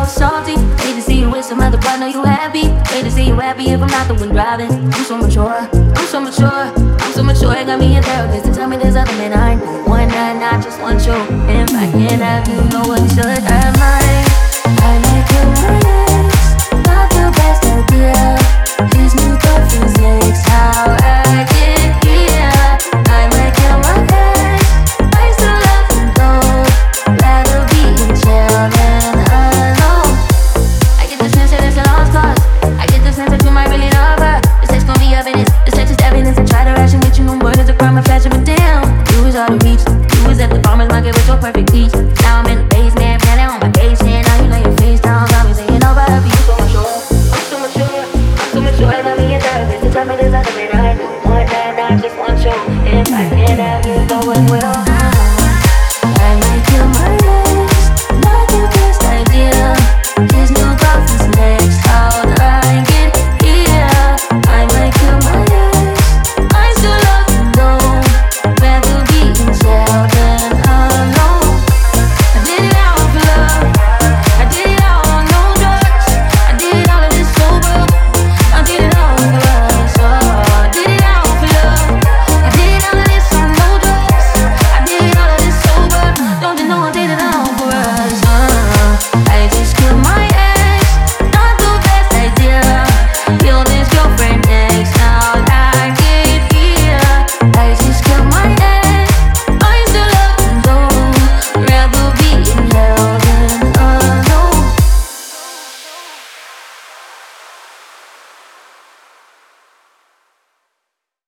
all salty. Hate to see you with some other partner, you happy. Hate to see you happy if I'm not the one driving. I'm so mature, I'm so mature, I'm so mature. It got me a therapist to tell me there's other men I know. One night, I just want you. If I can't have you, no one should have mine. every night. One night, I just want you. If I can't have you, though, I will.